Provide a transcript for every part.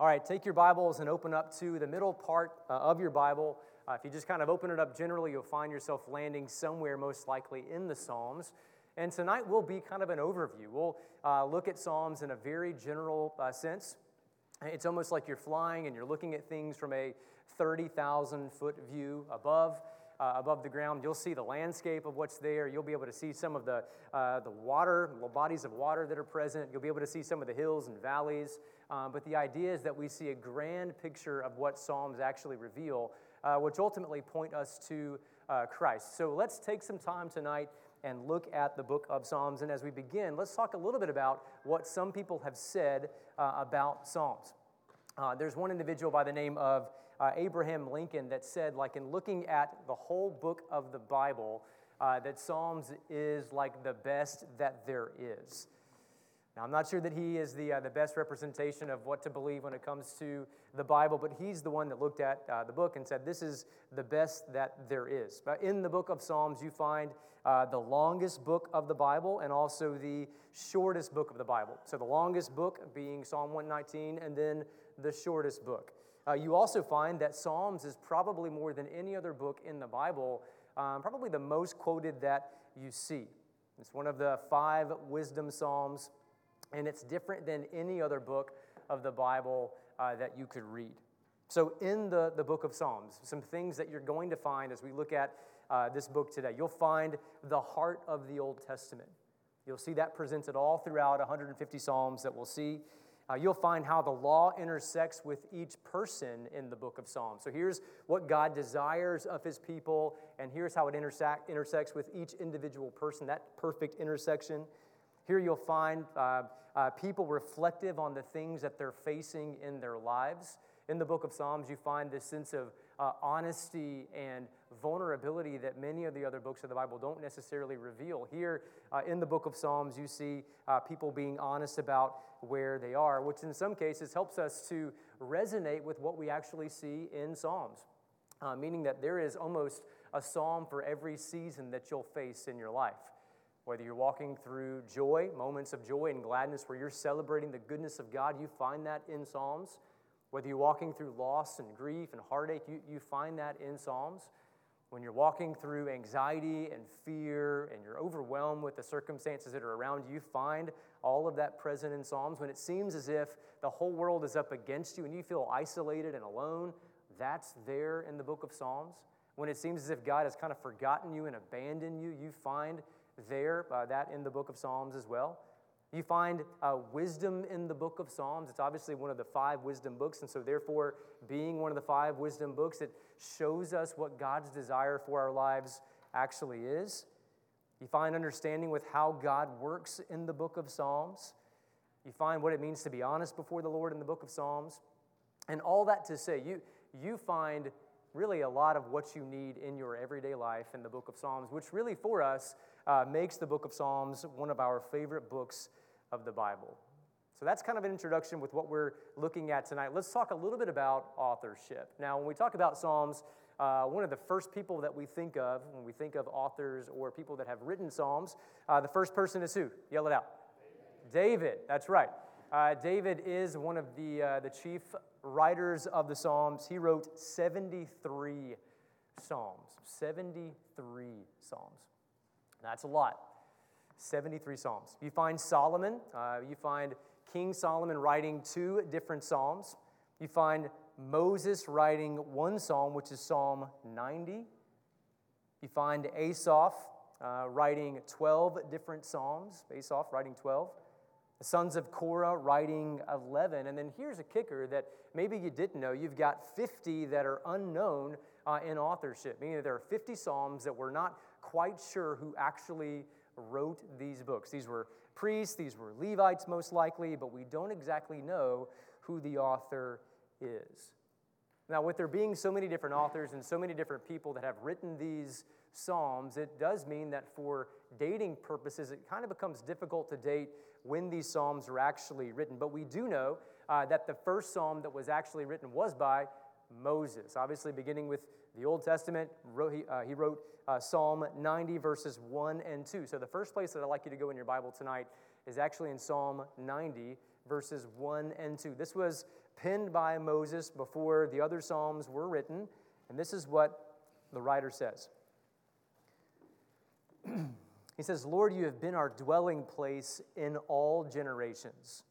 All right, take your Bibles and open up to the middle part uh, of your Bible. Uh, if you just kind of open it up generally, you'll find yourself landing somewhere most likely in the Psalms. And tonight will be kind of an overview. We'll uh, look at Psalms in a very general uh, sense. It's almost like you're flying and you're looking at things from a 30,000 foot view above uh, above the ground. You'll see the landscape of what's there. You'll be able to see some of the, uh, the water, the bodies of water that are present. You'll be able to see some of the hills and valleys. Um, but the idea is that we see a grand picture of what Psalms actually reveal, uh, which ultimately point us to uh, Christ. So let's take some time tonight and look at the book of Psalms. And as we begin, let's talk a little bit about what some people have said uh, about Psalms. Uh, there's one individual by the name of uh, Abraham Lincoln that said, like in looking at the whole book of the Bible, uh, that Psalms is like the best that there is. Now, I'm not sure that he is the, uh, the best representation of what to believe when it comes to the Bible, but he's the one that looked at uh, the book and said, This is the best that there is. But in the book of Psalms, you find uh, the longest book of the Bible and also the shortest book of the Bible. So, the longest book being Psalm 119, and then the shortest book. Uh, you also find that Psalms is probably more than any other book in the Bible, um, probably the most quoted that you see. It's one of the five wisdom Psalms, and it's different than any other book of the Bible uh, that you could read. So, in the, the book of Psalms, some things that you're going to find as we look at uh, this book today, you'll find the heart of the Old Testament. You'll see that presented all throughout 150 Psalms that we'll see uh, you'll find how the law intersects with each person in the book of Psalms. So here's what God desires of his people, and here's how it intersect, intersects with each individual person, that perfect intersection. Here you'll find uh, uh, people reflective on the things that they're facing in their lives. In the book of Psalms, you find this sense of uh, honesty and vulnerability that many of the other books of the Bible don't necessarily reveal. Here uh, in the book of Psalms, you see uh, people being honest about where they are, which in some cases helps us to resonate with what we actually see in Psalms, uh, meaning that there is almost a psalm for every season that you'll face in your life. Whether you're walking through joy, moments of joy and gladness where you're celebrating the goodness of God, you find that in Psalms. Whether you're walking through loss and grief and heartache, you, you find that in Psalms. When you're walking through anxiety and fear and you're overwhelmed with the circumstances that are around you, find all of that present in Psalms. When it seems as if the whole world is up against you and you feel isolated and alone, that's there in the book of Psalms. When it seems as if God has kind of forgotten you and abandoned you, you find there uh, that in the book of Psalms as well. You find uh, wisdom in the book of Psalms. It's obviously one of the five wisdom books, and so, therefore, being one of the five wisdom books, it shows us what God's desire for our lives actually is. You find understanding with how God works in the book of Psalms. You find what it means to be honest before the Lord in the book of Psalms. And all that to say, you, you find really a lot of what you need in your everyday life in the book of Psalms, which really for us uh, makes the book of Psalms one of our favorite books of the Bible. So that's kind of an introduction with what we're looking at tonight. Let's talk a little bit about authorship. Now, when we talk about Psalms, uh, one of the first people that we think of when we think of authors or people that have written Psalms, uh, the first person is who? Yell it out. David, David that's right. Uh, David is one of the, uh, the chief writers of the Psalms. He wrote 73 Psalms. 73 Psalms. That's a lot. 73 Psalms. You find Solomon, uh, you find King Solomon writing two different Psalms. You find Moses writing one psalm, which is Psalm 90. You find Asaph uh, writing 12 different psalms, Asaph writing 12. The sons of Korah writing 11. And then here's a kicker that maybe you didn't know you've got 50 that are unknown uh, in authorship, meaning there are 50 psalms that we're not quite sure who actually wrote these books. These were priests, these were Levites most likely, but we don't exactly know who the author is. Now, with there being so many different authors and so many different people that have written these Psalms, it does mean that for dating purposes, it kind of becomes difficult to date when these Psalms were actually written. But we do know uh, that the first Psalm that was actually written was by Moses. Obviously, beginning with the Old Testament, he, uh, wrote uh, Psalm 90, verses 1 and 2. So, the first place that I'd like you to go in your Bible tonight is actually in Psalm 90, verses 1 and 2. This was penned by Moses before the other Psalms were written. And this is what the writer says He says, Lord, you have been our dwelling place in all generations.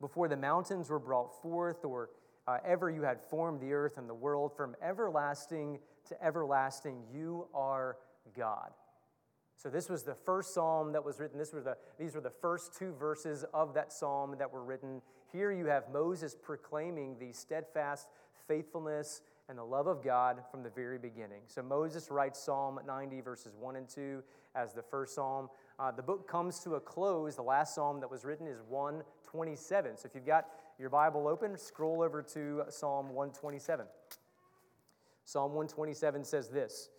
Before the mountains were brought forth, or uh, ever you had formed the earth and the world, from everlasting to everlasting, you are God. So this was the first psalm that was written. This were the, these were the first two verses of that psalm that were written. Here you have Moses proclaiming the steadfast faithfulness and the love of God from the very beginning. So Moses writes Psalm 90, verses 1 and 2, as the first psalm. Uh, the book comes to a close. The last psalm that was written is 127. So if you've got your Bible open, scroll over to Psalm 127. Psalm 127 says this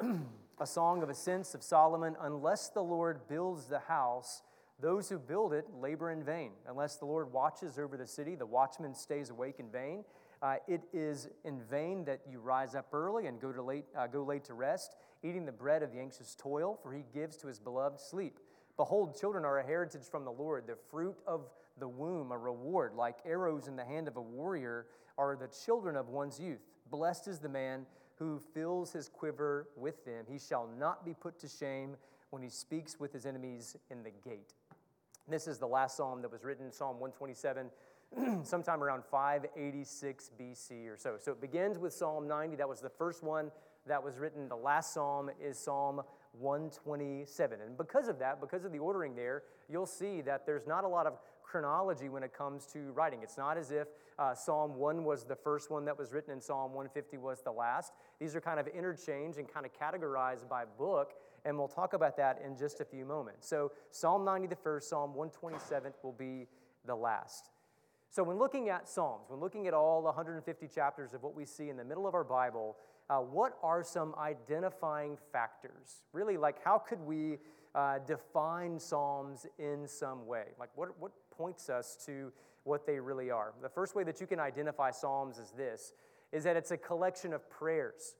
A song of ascents of Solomon Unless the Lord builds the house, those who build it labor in vain. Unless the Lord watches over the city, the watchman stays awake in vain. Uh, it is in vain that you rise up early and go, to late, uh, go late to rest, eating the bread of the anxious toil, for he gives to his beloved sleep. Behold, children are a heritage from the Lord, the fruit of the womb, a reward. Like arrows in the hand of a warrior are the children of one's youth. Blessed is the man who fills his quiver with them. He shall not be put to shame when he speaks with his enemies in the gate. This is the last psalm that was written, Psalm 127. sometime around 586 BC or so. So it begins with Psalm 90. That was the first one that was written. The last psalm is Psalm 127. And because of that, because of the ordering there, you'll see that there's not a lot of chronology when it comes to writing. It's not as if uh, Psalm 1 was the first one that was written and Psalm 150 was the last. These are kind of interchanged and kind of categorized by book, and we'll talk about that in just a few moments. So Psalm 90 the first, Psalm 127 will be the last. So, when looking at Psalms, when looking at all 150 chapters of what we see in the middle of our Bible, uh, what are some identifying factors? Really, like how could we uh, define Psalms in some way? Like, what, what points us to what they really are? The first way that you can identify Psalms is this is that it's a collection of prayers,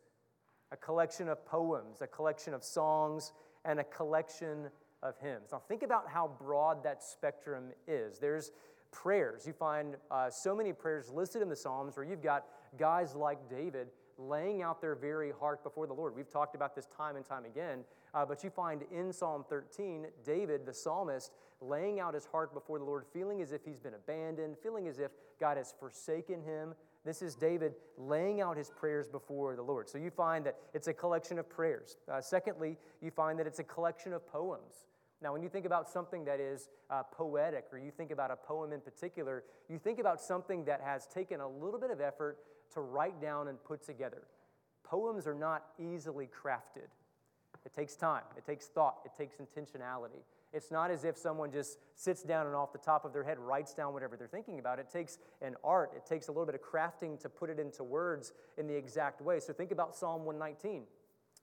a collection of poems, a collection of songs, and a collection of hymns. Now, think about how broad that spectrum is. There's prayers. You find uh, so many prayers listed in the Psalms where you've got guys like David laying out their very heart before the Lord. We've talked about this time and time again, uh, but you find in Psalm 13, David, the psalmist, laying out his heart before the Lord, feeling as if he's been abandoned, feeling as if God has forsaken him. This is David laying out his prayers before the Lord. So you find that it's a collection of prayers. Uh, secondly, you find that it's a collection of poems. Now, when you think about something that is uh, poetic, or you think about a poem in particular, you think about something that has taken a little bit of effort to write down and put together. Poems are not easily crafted. It takes time, it takes thought, it takes intentionality. It's not as if someone just sits down and off the top of their head writes down whatever they're thinking about. It takes an art, it takes a little bit of crafting to put it into words in the exact way. So think about Psalm 119,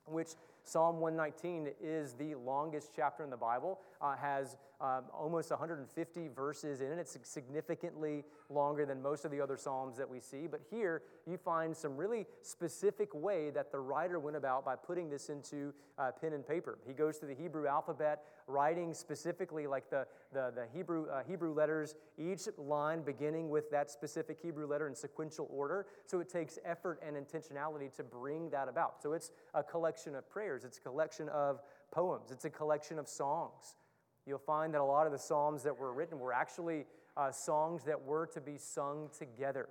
which Psalm 119 is the longest chapter in the Bible, uh, has um, almost 150 verses in it. It's significantly longer than most of the other Psalms that we see. But here you find some really specific way that the writer went about by putting this into uh, pen and paper. He goes to the Hebrew alphabet, writing specifically like the, the, the Hebrew, uh, Hebrew letters, each line beginning with that specific Hebrew letter in sequential order. So it takes effort and intentionality to bring that about. So it's a collection of prayers, it's a collection of poems, it's a collection of songs. You'll find that a lot of the Psalms that were written were actually uh, songs that were to be sung together.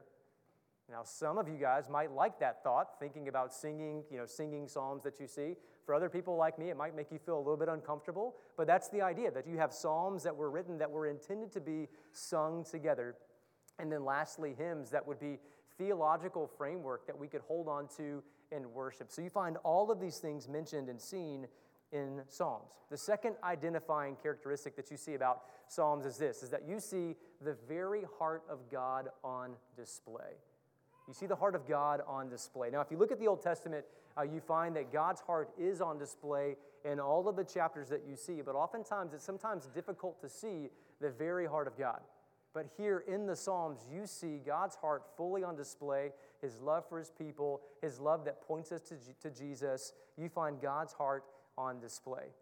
Now, some of you guys might like that thought, thinking about singing, you know, singing psalms that you see. For other people like me, it might make you feel a little bit uncomfortable, but that's the idea that you have psalms that were written that were intended to be sung together. And then lastly, hymns that would be theological framework that we could hold on to in worship. So you find all of these things mentioned and seen in Psalms. The second identifying characteristic that you see about Psalms is this is that you see the very heart of God on display. You see the heart of God on display. Now, if you look at the Old Testament, uh, you find that God's heart is on display in all of the chapters that you see, but oftentimes it's sometimes difficult to see the very heart of God. But here in the Psalms, you see God's heart fully on display, his love for his people, his love that points us to, G- to Jesus. You find God's heart on display.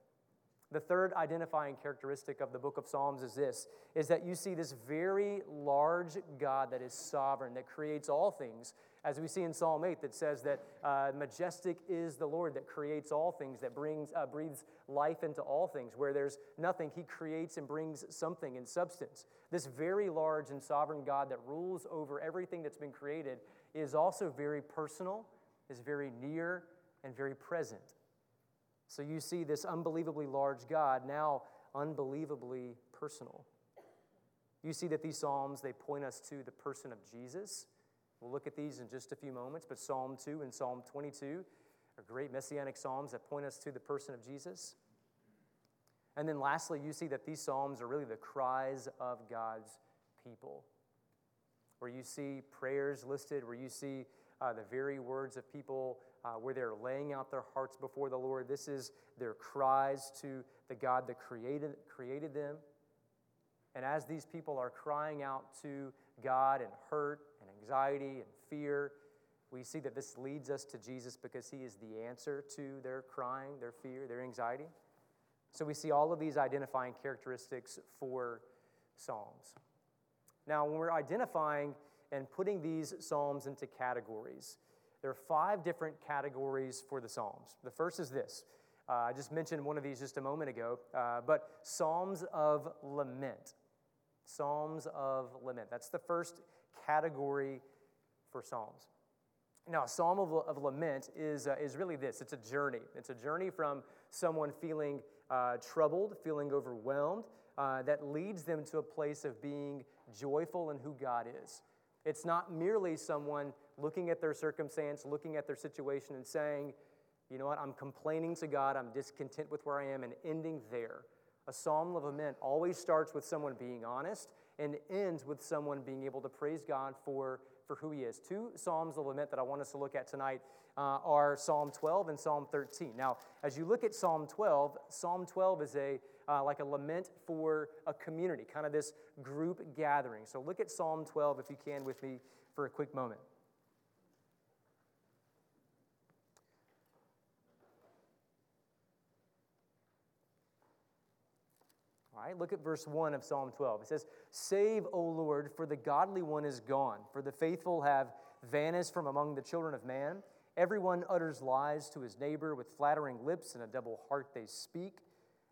The third identifying characteristic of the book of Psalms is this is that you see this very large God that is sovereign, that creates all things. As we see in Psalm 8, that says that uh, majestic is the Lord that creates all things, that brings, uh, breathes life into all things. Where there's nothing, he creates and brings something in substance. This very large and sovereign God that rules over everything that's been created is also very personal, is very near, and very present. So you see this unbelievably large God now unbelievably personal. You see that these Psalms, they point us to the person of Jesus. We'll look at these in just a few moments, but Psalm 2 and Psalm 22 are great messianic Psalms that point us to the person of Jesus. And then lastly, you see that these Psalms are really the cries of God's people. Where you see prayers listed, where you see uh, the very words of people uh, where they're laying out their hearts before the Lord. This is their cries to the God that created, created them. And as these people are crying out to God in hurt and anxiety and fear, we see that this leads us to Jesus because he is the answer to their crying, their fear, their anxiety. So we see all of these identifying characteristics for Psalms. Now, when we're identifying and putting these Psalms into categories, there are five different categories for the Psalms. The first is this. Uh, I just mentioned one of these just a moment ago, uh, but Psalms of Lament. Psalms of Lament. That's the first category for Psalms. Now, a psalm of, of lament is, uh, is really this it's a journey. It's a journey from someone feeling uh, troubled, feeling overwhelmed, uh, that leads them to a place of being joyful in who God is. It's not merely someone looking at their circumstance, looking at their situation, and saying, you know what, I'm complaining to God, I'm discontent with where I am, and ending there. A psalm of lament always starts with someone being honest and ends with someone being able to praise God for, for who He is. Two psalms of lament that I want us to look at tonight uh, are Psalm 12 and Psalm 13. Now, as you look at Psalm 12, Psalm 12 is a uh, like a lament for a community, kind of this group gathering. So look at Psalm 12 if you can with me for a quick moment. Right, look at verse 1 of Psalm 12. It says, Save, O Lord, for the godly one is gone, for the faithful have vanished from among the children of man. Everyone utters lies to his neighbor with flattering lips and a double heart they speak.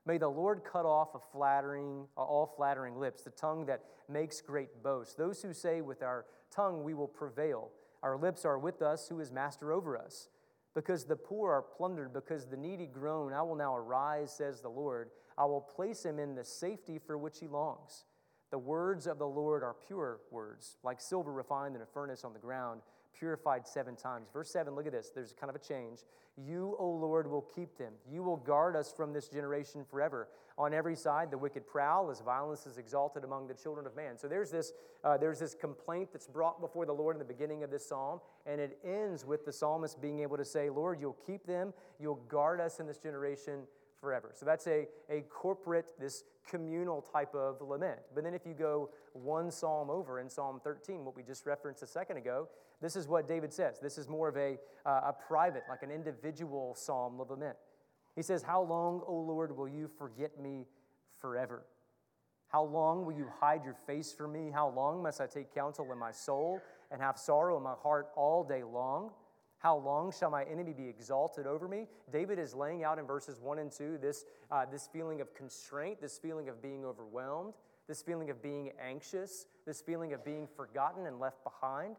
May the Lord cut off a flattering, all flattering lips, the tongue that makes great boasts. Those who say, With our tongue we will prevail. Our lips are with us, who is master over us. Because the poor are plundered, because the needy groan, I will now arise, says the Lord. I will place him in the safety for which he longs. The words of the Lord are pure words, like silver refined in a furnace on the ground, purified seven times. Verse 7, look at this. There's kind of a change. You, O Lord, will keep them. You will guard us from this generation forever. On every side, the wicked prowl as violence is exalted among the children of man. So there's this, uh, there's this complaint that's brought before the Lord in the beginning of this psalm, and it ends with the psalmist being able to say, Lord, you'll keep them, you'll guard us in this generation forever. So that's a, a corporate, this communal type of lament. But then if you go one psalm over in Psalm 13, what we just referenced a second ago, this is what David says. This is more of a, uh, a private, like an individual psalm of lament. He says, How long, O Lord, will you forget me forever? How long will you hide your face from me? How long must I take counsel in my soul and have sorrow in my heart all day long? How long shall my enemy be exalted over me? David is laying out in verses 1 and 2 this, uh, this feeling of constraint, this feeling of being overwhelmed, this feeling of being anxious, this feeling of being forgotten and left behind.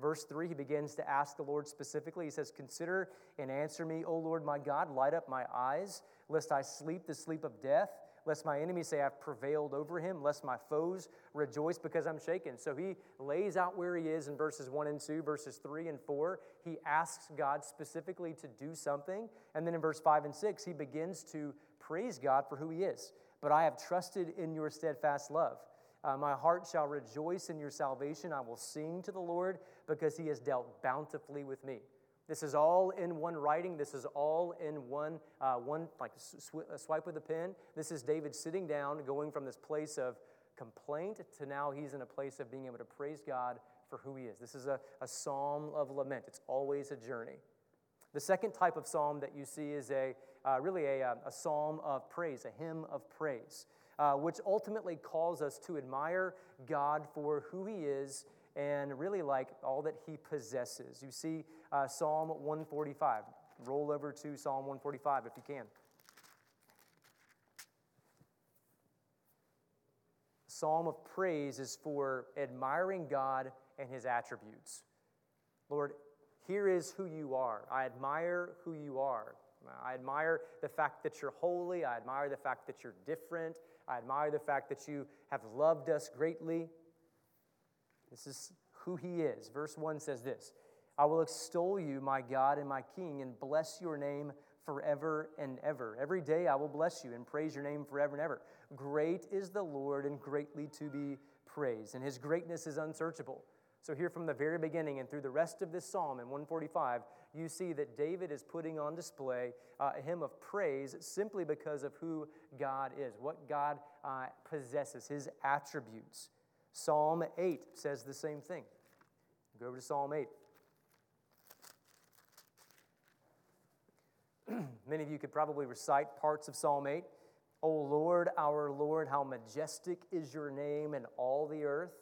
Verse 3, he begins to ask the Lord specifically. He says, Consider and answer me, O Lord my God, light up my eyes, lest I sleep the sleep of death lest my enemies say I've prevailed over him, lest my foes rejoice because I'm shaken. So he lays out where he is in verses 1 and 2, verses 3 and 4. He asks God specifically to do something. And then in verse 5 and 6, he begins to praise God for who he is. But I have trusted in your steadfast love. Uh, my heart shall rejoice in your salvation. I will sing to the Lord because he has dealt bountifully with me. This is all in one writing. This is all in one, uh, one like sw- swipe with a pen. This is David sitting down, going from this place of complaint to now he's in a place of being able to praise God for who he is. This is a, a psalm of lament. It's always a journey. The second type of psalm that you see is a uh, really a, uh, a, psalm of praise, a hymn of praise, uh, which ultimately calls us to admire God for who He is and really like all that He possesses. You see uh, Psalm 145. Roll over to Psalm 145 if you can. Psalm of praise is for admiring God and His attributes. Lord, here is who you are. I admire who you are. I admire the fact that you're holy. I admire the fact that you're different. I admire the fact that you have loved us greatly. This is who he is. Verse 1 says this I will extol you, my God and my King, and bless your name forever and ever. Every day I will bless you and praise your name forever and ever. Great is the Lord and greatly to be praised, and his greatness is unsearchable. So, here from the very beginning and through the rest of this psalm in 145, you see that David is putting on display uh, a hymn of praise simply because of who God is, what God uh, possesses, his attributes. Psalm 8 says the same thing. Go over to Psalm 8. Many of you could probably recite parts of Psalm 8. O Lord, our Lord, how majestic is your name in all the earth.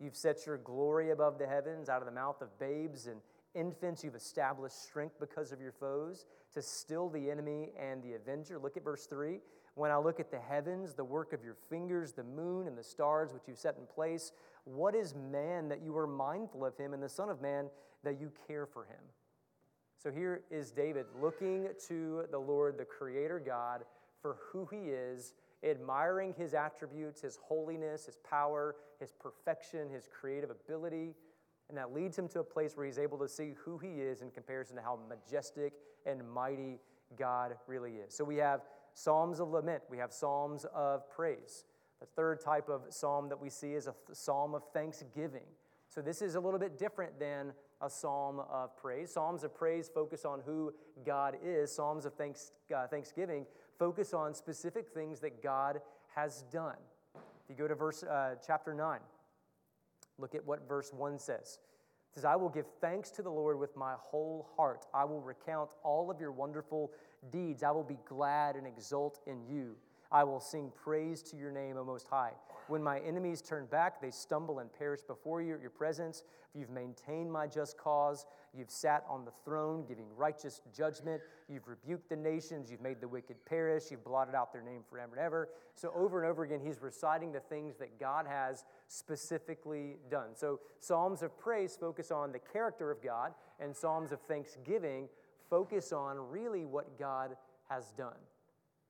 You've set your glory above the heavens, out of the mouth of babes and infants. You've established strength because of your foes to still the enemy and the avenger. Look at verse 3. When I look at the heavens, the work of your fingers, the moon and the stars which you've set in place, what is man that you are mindful of him, and the Son of Man that you care for him? So here is David looking to the Lord, the Creator God, for who he is admiring his attributes, his holiness, his power, his perfection, his creative ability. And that leads him to a place where he's able to see who he is in comparison to how majestic and mighty God really is. So we have Psalms of lament, we have Psalms of praise. The third type of psalm that we see is a psalm of thanksgiving. So this is a little bit different than a psalm of praise. Psalms of praise focus on who God is, Psalms of thanks, uh, thanksgiving focus on specific things that God has done. If you go to verse uh, chapter 9, look at what verse 1 says. It says, I will give thanks to the Lord with my whole heart. I will recount all of your wonderful deeds. I will be glad and exult in you. I will sing praise to your name, O Most High. When my enemies turn back, they stumble and perish before you your presence. You've maintained my just cause. You've sat on the throne, giving righteous judgment. You've rebuked the nations. You've made the wicked perish. You've blotted out their name forever and ever. So, over and over again, he's reciting the things that God has specifically done. So, Psalms of praise focus on the character of God, and Psalms of thanksgiving focus on really what God has done.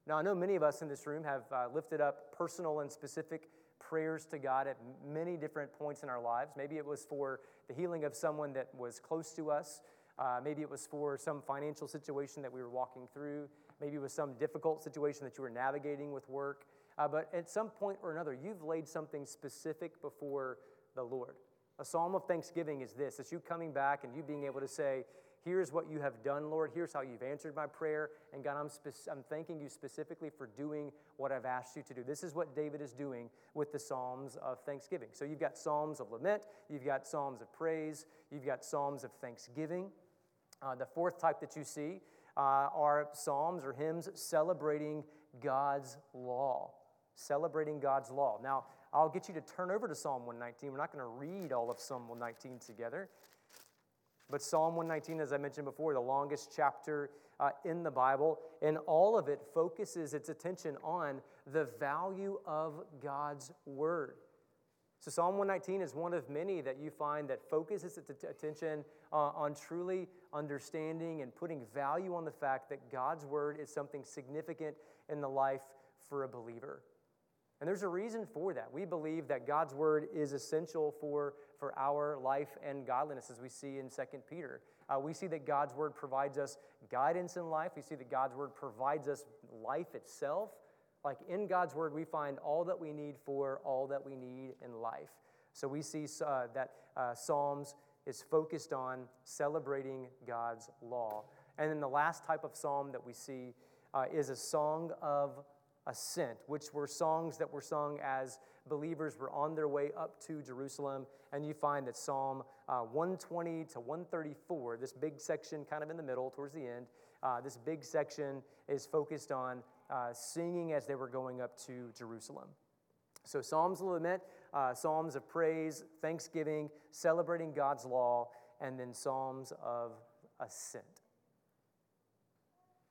Now, I know many of us in this room have uh, lifted up personal and specific prayers to God at many different points in our lives. Maybe it was for the healing of someone that was close to us. Uh, maybe it was for some financial situation that we were walking through. Maybe it was some difficult situation that you were navigating with work. Uh, but at some point or another, you've laid something specific before the Lord. A psalm of thanksgiving is this it's you coming back and you being able to say, Here's what you have done, Lord. Here's how you've answered my prayer. And God, I'm, spe- I'm thanking you specifically for doing what I've asked you to do. This is what David is doing with the Psalms of thanksgiving. So you've got Psalms of lament, you've got Psalms of praise, you've got Psalms of thanksgiving. Uh, the fourth type that you see uh, are Psalms or hymns celebrating God's law. Celebrating God's law. Now, I'll get you to turn over to Psalm 119. We're not going to read all of Psalm 119 together. But Psalm 119, as I mentioned before, the longest chapter uh, in the Bible, and all of it focuses its attention on the value of God's Word. So, Psalm 119 is one of many that you find that focuses its attention uh, on truly understanding and putting value on the fact that God's Word is something significant in the life for a believer. And there's a reason for that. We believe that God's word is essential for, for our life and godliness, as we see in 2 Peter. Uh, we see that God's word provides us guidance in life. We see that God's word provides us life itself. Like in God's word, we find all that we need for all that we need in life. So we see uh, that uh, Psalms is focused on celebrating God's law. And then the last type of psalm that we see uh, is a song of ascent, which were songs that were sung as believers were on their way up to Jerusalem. And you find that Psalm uh, 120 to 134, this big section kind of in the middle towards the end, uh, this big section is focused on uh, singing as they were going up to Jerusalem. So, Psalms of lament, uh, Psalms of praise, thanksgiving, celebrating God's law, and then Psalms of ascent.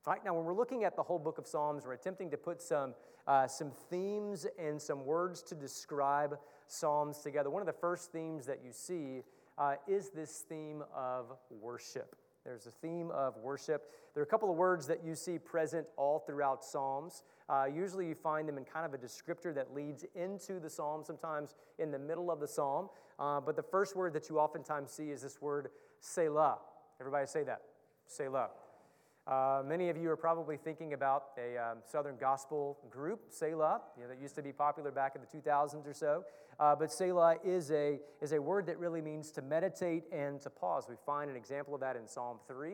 Right, now when we're looking at the whole book of Psalms, we're attempting to put some, uh, some themes and some words to describe Psalms together. One of the first themes that you see uh, is this theme of worship. There's a theme of worship. There are a couple of words that you see present all throughout Psalms. Uh, usually you find them in kind of a descriptor that leads into the Psalm, sometimes in the middle of the Psalm. Uh, but the first word that you oftentimes see is this word Selah. Everybody say that. Selah. Uh, many of you are probably thinking about a um, Southern gospel group, Selah, you know, that used to be popular back in the 2000s or so. Uh, but Selah is a, is a word that really means to meditate and to pause. We find an example of that in Psalm 3.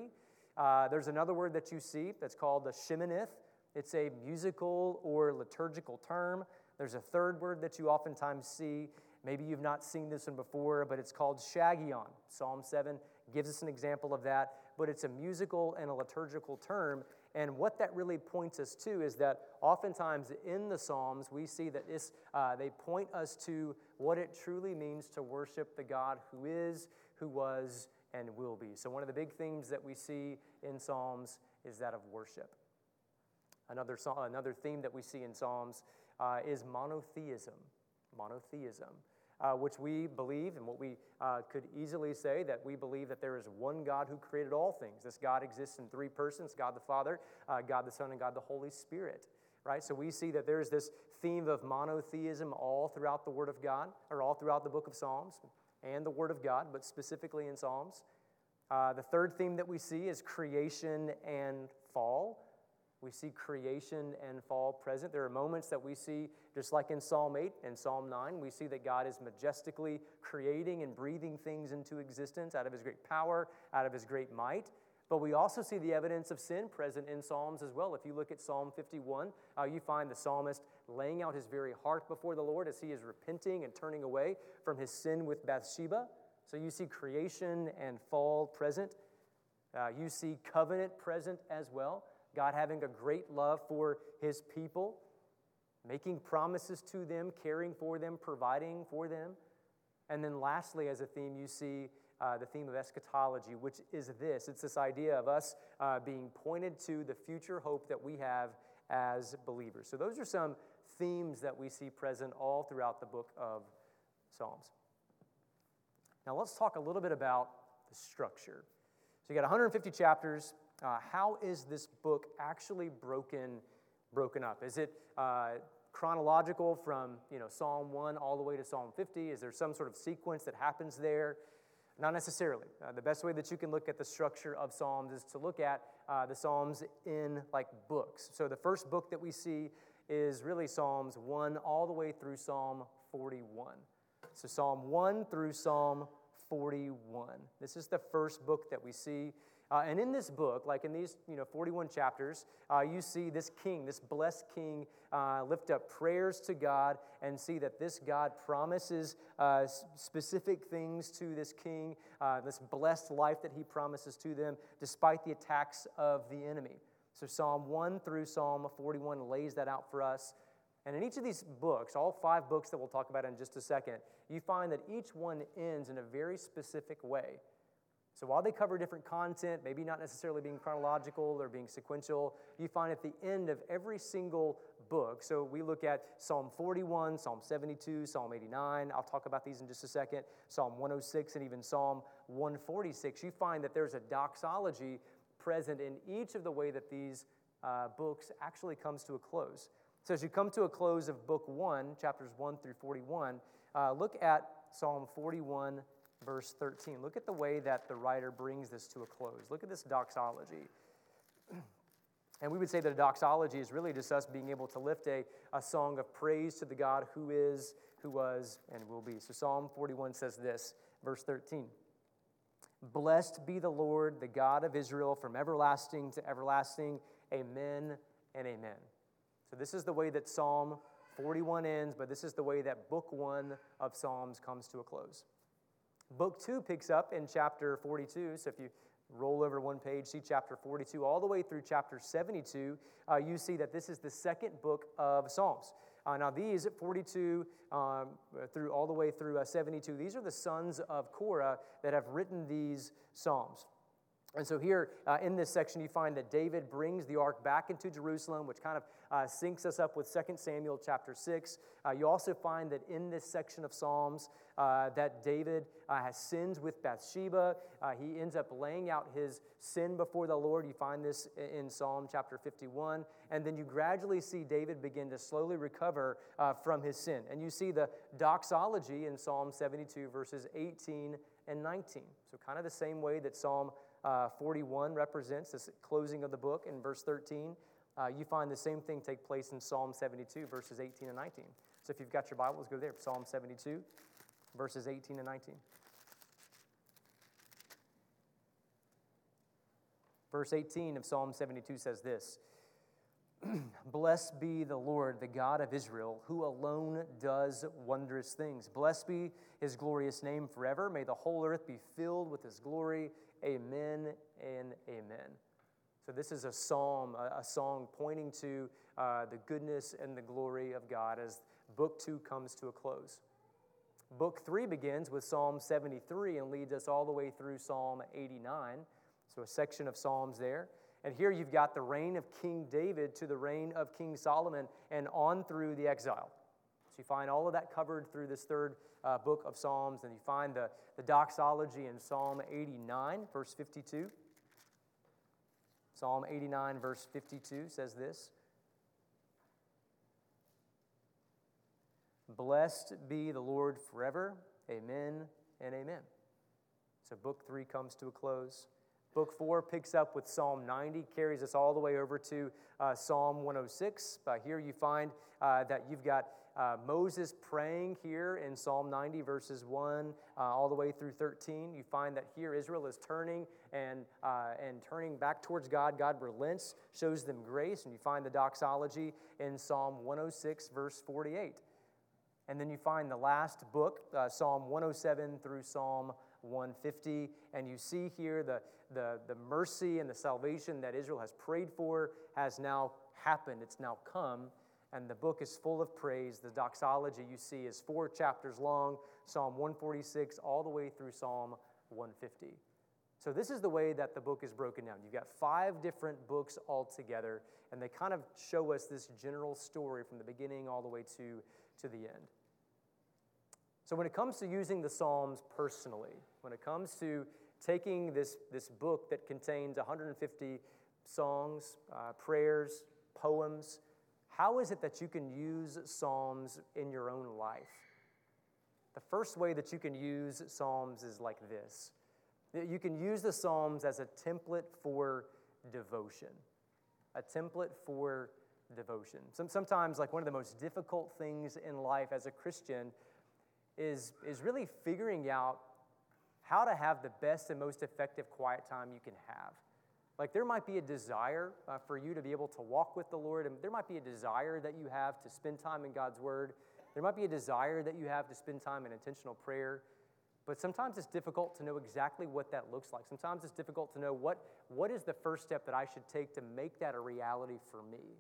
Uh, there's another word that you see that's called the Sheminith. It's a musical or liturgical term. There's a third word that you oftentimes see. Maybe you've not seen this one before, but it's called Shiggaion. Psalm 7 gives us an example of that but it's a musical and a liturgical term. And what that really points us to is that oftentimes in the Psalms, we see that this, uh, they point us to what it truly means to worship the God who is, who was, and will be. So, one of the big themes that we see in Psalms is that of worship. Another, another theme that we see in Psalms uh, is monotheism. Monotheism uh, which we believe, and what we uh, could easily say that we believe that there is one God who created all things. This God exists in three persons God the Father, uh, God the Son, and God the Holy Spirit. Right? So we see that there's this theme of monotheism all throughout the Word of God, or all throughout the book of Psalms and the Word of God, but specifically in Psalms. Uh, the third theme that we see is creation and fall. We see creation and fall present. There are moments that we see, just like in Psalm 8 and Psalm 9, we see that God is majestically creating and breathing things into existence out of his great power, out of his great might. But we also see the evidence of sin present in Psalms as well. If you look at Psalm 51, uh, you find the psalmist laying out his very heart before the Lord as he is repenting and turning away from his sin with Bathsheba. So you see creation and fall present. Uh, you see covenant present as well. God having a great love for his people, making promises to them, caring for them, providing for them. And then, lastly, as a theme, you see uh, the theme of eschatology, which is this it's this idea of us uh, being pointed to the future hope that we have as believers. So, those are some themes that we see present all throughout the book of Psalms. Now, let's talk a little bit about the structure. So, you got 150 chapters, uh, how is this book actually broken, broken up? Is it uh, chronological from you know, Psalm 1 all the way to Psalm 50? Is there some sort of sequence that happens there? Not necessarily. Uh, the best way that you can look at the structure of Psalms is to look at uh, the Psalms in like books. So the first book that we see is really Psalms 1 all the way through Psalm 41. So Psalm 1 through Psalm 41. This is the first book that we see. Uh, and in this book, like in these you know, 41 chapters, uh, you see this king, this blessed king, uh, lift up prayers to God and see that this God promises uh, specific things to this king, uh, this blessed life that he promises to them, despite the attacks of the enemy. So, Psalm 1 through Psalm 41 lays that out for us. And in each of these books, all five books that we'll talk about in just a second, you find that each one ends in a very specific way. So while they cover different content, maybe not necessarily being chronological or being sequential, you find at the end of every single book. So we look at Psalm 41, Psalm 72, Psalm 89. I'll talk about these in just a second. Psalm 106 and even Psalm 146. You find that there's a doxology present in each of the way that these uh, books actually comes to a close. So as you come to a close of book 1, chapters 1 through 41, uh, look at Psalm 41 verse 13. Look at the way that the writer brings this to a close. Look at this doxology. And we would say that a doxology is really just us being able to lift a, a song of praise to the God who is, who was, and will be. So Psalm 41 says this, verse 13 Blessed be the Lord, the God of Israel, from everlasting to everlasting. Amen and amen. So, this is the way that Psalm 41 ends, but this is the way that book one of Psalms comes to a close. Book two picks up in chapter 42. So, if you roll over one page, see chapter 42, all the way through chapter 72, uh, you see that this is the second book of Psalms. Uh, now, these 42 um, through all the way through uh, 72, these are the sons of Korah that have written these Psalms. And so, here uh, in this section, you find that David brings the ark back into Jerusalem, which kind of uh, syncs us up with 2 Samuel chapter 6. Uh, you also find that in this section of Psalms, uh, that David uh, has sins with Bathsheba. Uh, he ends up laying out his sin before the Lord. You find this in Psalm chapter 51. And then you gradually see David begin to slowly recover from his sin. And you see the doxology in Psalm 72, verses 18 and 19. So, kind of the same way that Psalm uh, 41 represents this closing of the book in verse 13. Uh, you find the same thing take place in Psalm 72, verses 18 and 19. So if you've got your Bibles, go there. Psalm 72, verses 18 and 19. Verse 18 of Psalm 72 says this Blessed be the Lord, the God of Israel, who alone does wondrous things. Blessed be his glorious name forever. May the whole earth be filled with his glory. Amen and amen. So, this is a psalm, a, song pointing to uh, the goodness and the glory of God as book two comes to a close. Book three begins with Psalm 73 and leads us all the way through Psalm 89. So, a section of Psalms there. And here you've got the reign of King David to the reign of King Solomon and on through the exile. You find all of that covered through this third uh, book of Psalms, and you find the, the doxology in Psalm 89, verse 52. Psalm 89, verse 52 says this Blessed be the Lord forever. Amen and amen. So, book three comes to a close. Book four picks up with Psalm 90, carries us all the way over to uh, Psalm 106. Uh, here you find uh, that you've got uh, Moses praying here in Psalm 90, verses 1 uh, all the way through 13. You find that here Israel is turning and, uh, and turning back towards God. God relents, shows them grace, and you find the doxology in Psalm 106, verse 48. And then you find the last book, Psalm 107 through Psalm 150. And you see here the, the, the mercy and the salvation that Israel has prayed for has now happened. It's now come. And the book is full of praise. The doxology you see is four chapters long, Psalm 146 all the way through Psalm 150. So, this is the way that the book is broken down. You've got five different books all together, and they kind of show us this general story from the beginning all the way to, to the end. So, when it comes to using the Psalms personally, when it comes to taking this, this book that contains 150 songs, uh, prayers, poems, how is it that you can use Psalms in your own life? The first way that you can use Psalms is like this you can use the Psalms as a template for devotion. A template for devotion. Some, sometimes, like one of the most difficult things in life as a Christian is, is really figuring out how to have the best and most effective quiet time you can have. Like, there might be a desire uh, for you to be able to walk with the Lord, and there might be a desire that you have to spend time in God's Word. There might be a desire that you have to spend time in intentional prayer. But sometimes it's difficult to know exactly what that looks like. Sometimes it's difficult to know what, what is the first step that I should take to make that a reality for me.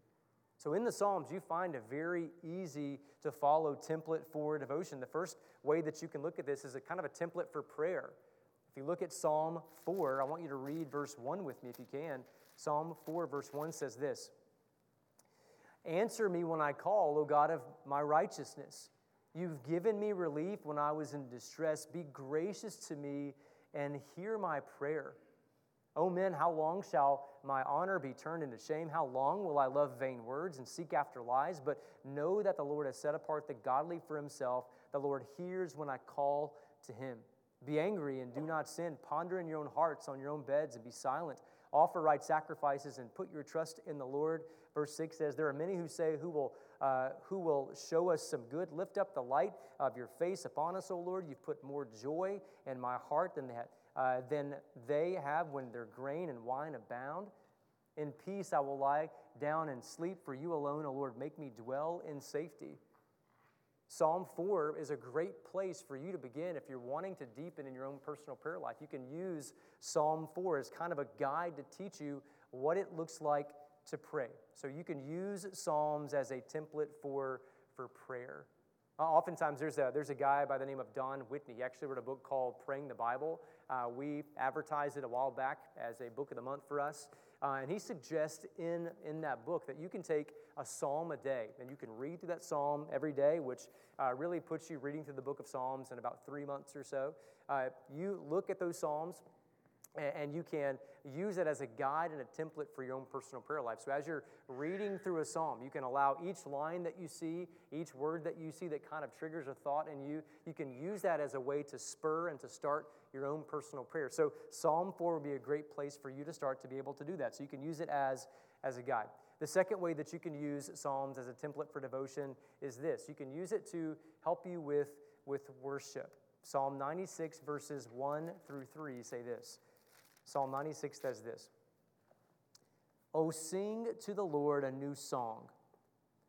So in the Psalms, you find a very easy to follow template for devotion. The first way that you can look at this is a kind of a template for prayer. You look at Psalm 4, I want you to read verse 1 with me if you can. Psalm 4, verse 1 says this Answer me when I call, O God of my righteousness. You've given me relief when I was in distress. Be gracious to me and hear my prayer. O men, how long shall my honor be turned into shame? How long will I love vain words and seek after lies? But know that the Lord has set apart the godly for himself. The Lord hears when I call to him. Be angry and do not sin. Ponder in your own hearts on your own beds and be silent. Offer right sacrifices and put your trust in the Lord. Verse 6 says, There are many who say, Who will, uh, who will show us some good? Lift up the light of your face upon us, O Lord. You've put more joy in my heart than that uh, than they have when their grain and wine abound. In peace I will lie down and sleep, for you alone, O Lord, make me dwell in safety. Psalm 4 is a great place for you to begin if you're wanting to deepen in your own personal prayer life. You can use Psalm 4 as kind of a guide to teach you what it looks like to pray. So you can use Psalms as a template for, for prayer. Uh, oftentimes, there's a, there's a guy by the name of Don Whitney. He actually wrote a book called Praying the Bible. Uh, we advertised it a while back as a book of the month for us. Uh, and he suggests in, in that book that you can take a psalm a day and you can read through that psalm every day, which uh, really puts you reading through the book of Psalms in about three months or so. Uh, you look at those psalms and you can use it as a guide and a template for your own personal prayer life. So, as you're reading through a psalm, you can allow each line that you see, each word that you see that kind of triggers a thought in you, you can use that as a way to spur and to start your own personal prayer. So, Psalm 4 would be a great place for you to start to be able to do that. So, you can use it as, as a guide. The second way that you can use Psalms as a template for devotion is this you can use it to help you with, with worship. Psalm 96, verses 1 through 3 say this. Psalm 96 says this Oh, sing to the Lord a new song.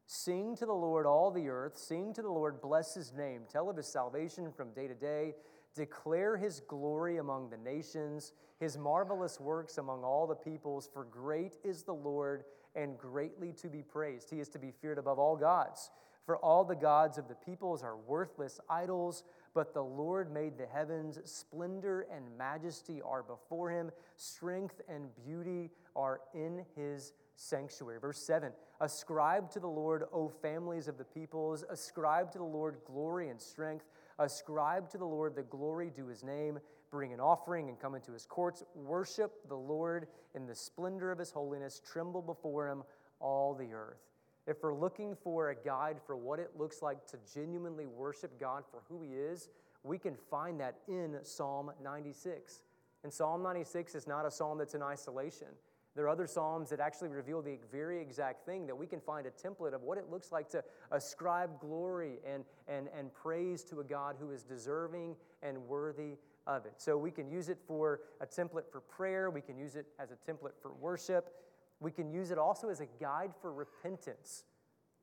Sing to the Lord all the earth. Sing to the Lord, bless his name. Tell of his salvation from day to day. Declare his glory among the nations, his marvelous works among all the peoples. For great is the Lord and greatly to be praised. He is to be feared above all gods. For all the gods of the peoples are worthless idols but the Lord made the heavens, splendor and majesty are before him, strength and beauty are in his sanctuary. Verse 7 Ascribe to the Lord, O families of the peoples, ascribe to the Lord glory and strength, ascribe to the Lord the glory due his name, bring an offering and come into his courts, worship the Lord in the splendor of his holiness, tremble before him, all the earth if we're looking for a guide for what it looks like to genuinely worship God for who He is, we can find that in Psalm 96. And Psalm 96 is not a psalm that's in isolation. There are other psalms that actually reveal the very exact thing that we can find a template of what it looks like to ascribe glory and, and, and praise to a God who is deserving and worthy of it. So we can use it for a template for prayer, we can use it as a template for worship. We can use it also as a guide for repentance.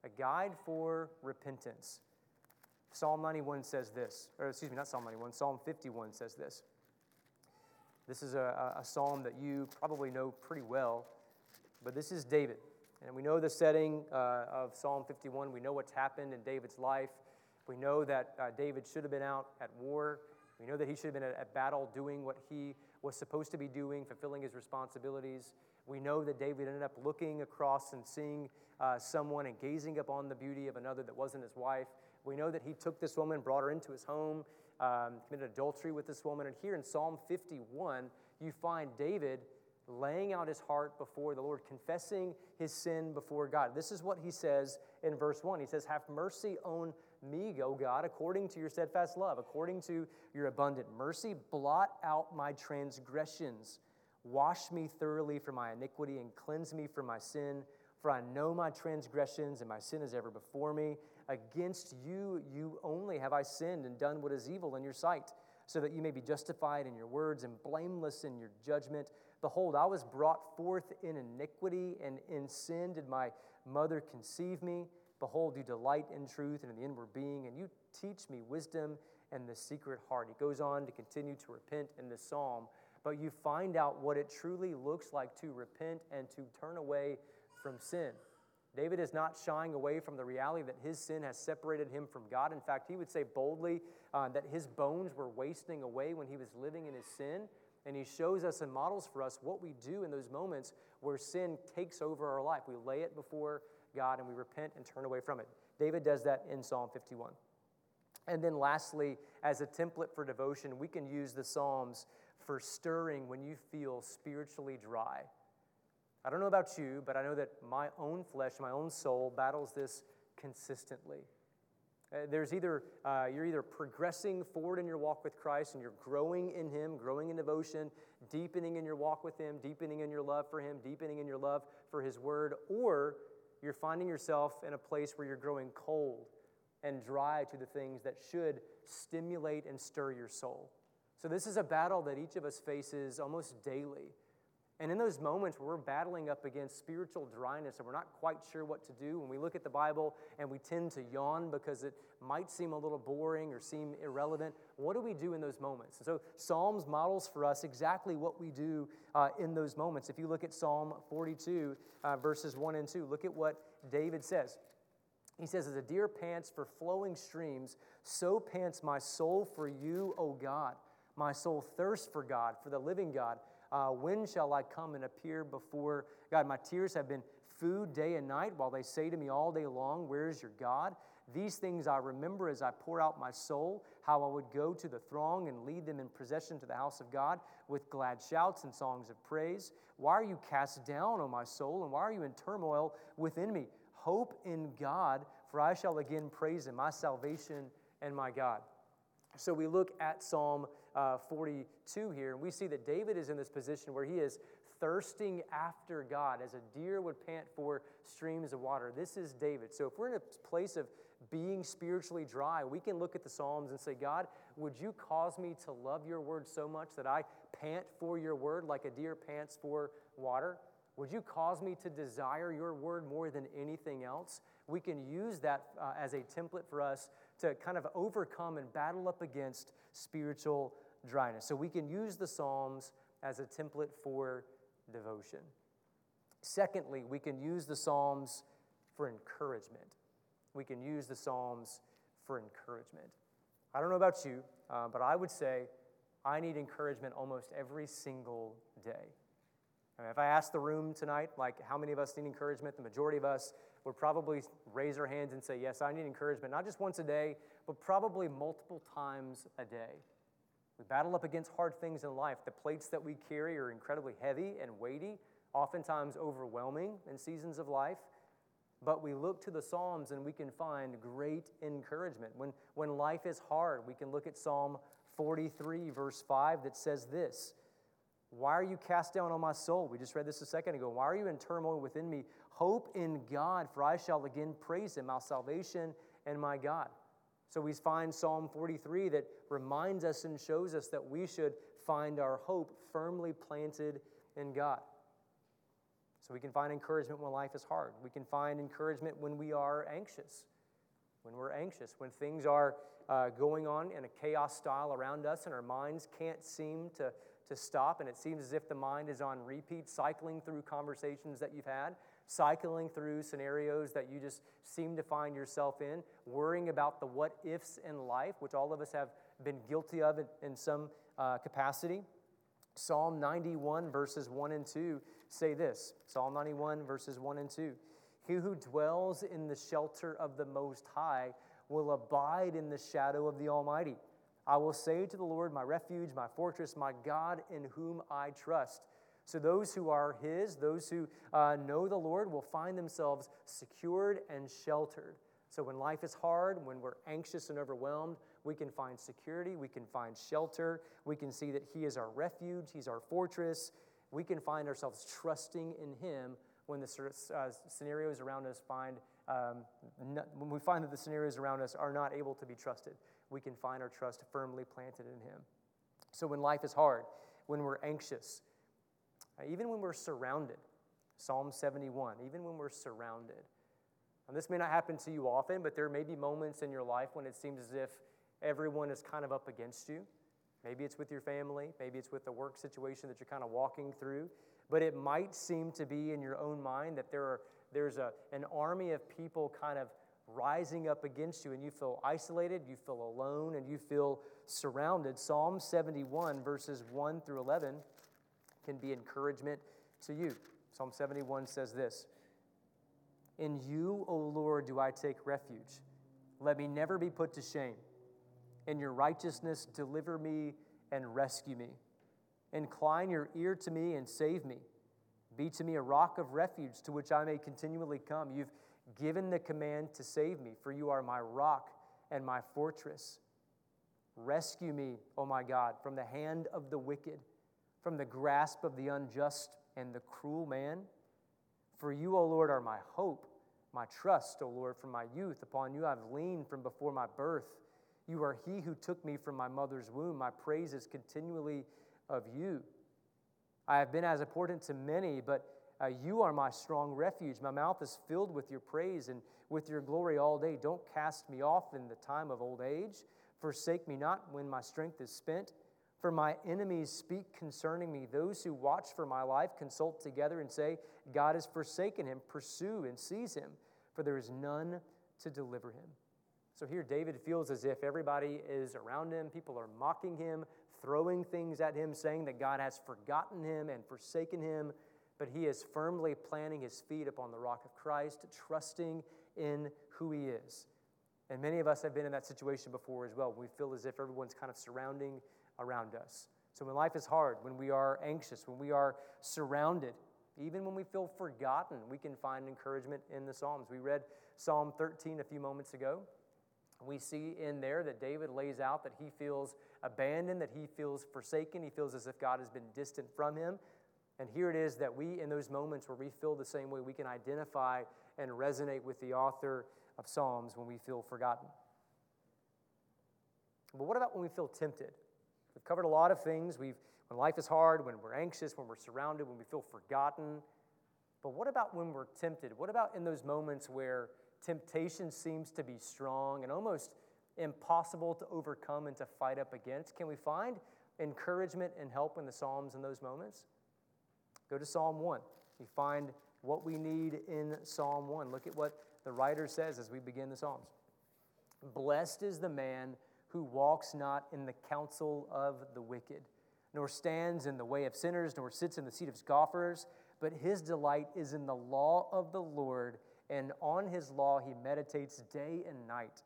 A guide for repentance. Psalm 91 says this, or excuse me, not Psalm 91, Psalm 51 says this. This is a, a psalm that you probably know pretty well, but this is David. And we know the setting uh, of Psalm 51. We know what's happened in David's life. We know that uh, David should have been out at war. We know that he should have been at, at battle doing what he was supposed to be doing, fulfilling his responsibilities. We know that David ended up looking across and seeing uh, someone and gazing upon the beauty of another that wasn't his wife. We know that he took this woman, brought her into his home, um, committed adultery with this woman. And here in Psalm 51, you find David laying out his heart before the Lord, confessing his sin before God. This is what he says in verse 1. He says, Have mercy on me, O God, according to your steadfast love, according to your abundant mercy. Blot out my transgressions. Wash me thoroughly from my iniquity and cleanse me from my sin. For I know my transgressions and my sin is ever before me. Against you, you only have I sinned and done what is evil in your sight, so that you may be justified in your words and blameless in your judgment. Behold, I was brought forth in iniquity, and in sin did my mother conceive me. Behold, you delight in truth and in the inward being, and you teach me wisdom and the secret heart. He goes on to continue to repent in this psalm but you find out what it truly looks like to repent and to turn away from sin. David is not shying away from the reality that his sin has separated him from God. In fact, he would say boldly uh, that his bones were wasting away when he was living in his sin. And he shows us and models for us what we do in those moments where sin takes over our life. We lay it before God and we repent and turn away from it. David does that in Psalm 51. And then, lastly, as a template for devotion, we can use the Psalms for stirring when you feel spiritually dry. I don't know about you, but I know that my own flesh, my own soul battles this consistently. Uh, there's either uh, you're either progressing forward in your walk with Christ and you're growing in Him, growing in devotion, deepening in your walk with Him, deepening in your love for Him, deepening in your love for His Word, or you're finding yourself in a place where you're growing cold and dry to the things that should stimulate and stir your soul. So, this is a battle that each of us faces almost daily. And in those moments where we're battling up against spiritual dryness and we're not quite sure what to do, when we look at the Bible and we tend to yawn because it might seem a little boring or seem irrelevant, what do we do in those moments? And so Psalms models for us exactly what we do uh, in those moments. If you look at Psalm 42, uh, verses 1 and 2, look at what David says. He says, As a deer pants for flowing streams, so pants my soul for you, O God. My soul thirsts for God, for the living God. Uh, when shall I come and appear before God? My tears have been food day and night while they say to me all day long, Where is your God? These things I remember as I pour out my soul, how I would go to the throng and lead them in procession to the house of God with glad shouts and songs of praise. Why are you cast down, O my soul, and why are you in turmoil within me? Hope in God, for I shall again praise him, my salvation and my God. So we look at Psalm uh, 42 here, and we see that David is in this position where he is thirsting after God as a deer would pant for streams of water. This is David. So if we're in a place of being spiritually dry, we can look at the Psalms and say, God, would you cause me to love your word so much that I pant for your word like a deer pants for water? Would you cause me to desire your word more than anything else? We can use that uh, as a template for us to kind of overcome and battle up against spiritual dryness. So we can use the Psalms as a template for devotion. Secondly, we can use the Psalms for encouragement. We can use the Psalms for encouragement. I don't know about you, uh, but I would say I need encouragement almost every single day. I mean, if I ask the room tonight, like how many of us need encouragement, the majority of us would probably raise our hands and say, Yes, I need encouragement, not just once a day, but probably multiple times a day. We battle up against hard things in life. The plates that we carry are incredibly heavy and weighty, oftentimes overwhelming in seasons of life. But we look to the Psalms and we can find great encouragement. When, when life is hard, we can look at Psalm 43, verse 5, that says this Why are you cast down on my soul? We just read this a second ago. Why are you in turmoil within me? Hope in God, for I shall again praise him, my salvation and my God. So we find Psalm 43 that reminds us and shows us that we should find our hope firmly planted in God. So we can find encouragement when life is hard. We can find encouragement when we are anxious. When we're anxious, when things are uh, going on in a chaos style around us and our minds can't seem to, to stop, and it seems as if the mind is on repeat, cycling through conversations that you've had, cycling through scenarios that you just seem to find yourself in, worrying about the what ifs in life, which all of us have been guilty of in, some uh, capacity. Psalm 91, verses 1 and 2 say this Psalm 91, verses 1 and 2. He who dwells in the shelter of the Most High will abide in the shadow of the Almighty. I will say to the Lord, my refuge, my fortress, my God in whom I trust. So, those who are His, those who uh, know the Lord, will find themselves secured and sheltered. So, when life is hard, when we're anxious and overwhelmed, we can find security, we can find shelter, we can see that He is our refuge, He's our fortress. We can find ourselves trusting in Him when the uh, scenarios around us find, um, not, when we find that the scenarios around us are not able to be trusted. We can find our trust firmly planted in Him. So, when life is hard, when we're anxious, uh, even when we're surrounded, Psalm 71, even when we're surrounded. And this may not happen to you often, but there may be moments in your life when it seems as if everyone is kind of up against you. Maybe it's with your family, maybe it's with the work situation that you're kind of walking through. But it might seem to be in your own mind that there are, there's a, an army of people kind of rising up against you, and you feel isolated, you feel alone, and you feel surrounded. Psalm 71, verses 1 through 11 can be encouragement to you. Psalm 71 says this In you, O Lord, do I take refuge. Let me never be put to shame. In your righteousness, deliver me and rescue me. Incline your ear to me and save me. Be to me a rock of refuge to which I may continually come. You've given the command to save me, for you are my rock and my fortress. Rescue me, O my God, from the hand of the wicked from the grasp of the unjust and the cruel man. For you, O Lord, are my hope, my trust, O Lord, from my youth. Upon you I've leaned from before my birth. You are he who took me from my mother's womb. My praise is continually of you. I have been as important to many, but uh, you are my strong refuge. My mouth is filled with your praise and with your glory all day. Don't cast me off in the time of old age. Forsake me not when my strength is spent. For my enemies speak concerning me. Those who watch for my life consult together and say, God has forsaken him. Pursue and seize him, for there is none to deliver him. So here, David feels as if everybody is around him. People are mocking him, throwing things at him, saying that God has forgotten him and forsaken him. But he is firmly planting his feet upon the rock of Christ, trusting in who he is. And many of us have been in that situation before as well. We feel as if everyone's kind of surrounding around us. So when life is hard, when we are anxious, when we are surrounded, even when we feel forgotten, we can find encouragement in the Psalms. We read Psalm 13 a few moments ago. We see in there that David lays out that he feels abandoned, that he feels forsaken, he feels as if God has been distant from him. And here it is that we, in those moments where we feel the same way, we can identify and resonate with the author of Psalms when we feel forgotten. But what about when we feel tempted? We've covered a lot of things. We've, when life is hard, when we're anxious, when we're surrounded, when we feel forgotten. But what about when we're tempted? What about in those moments where temptation seems to be strong and almost impossible to overcome and to fight up against? Can we find encouragement and help in the Psalms in those moments? Go to Psalm 1. You find what we need in Psalm 1. Look at what the writer says as we begin the Psalms. Blessed is the man who walks not in the counsel of the wicked, nor stands in the way of sinners, nor sits in the seat of scoffers, but his delight is in the law of the Lord, and on his law he meditates day and night.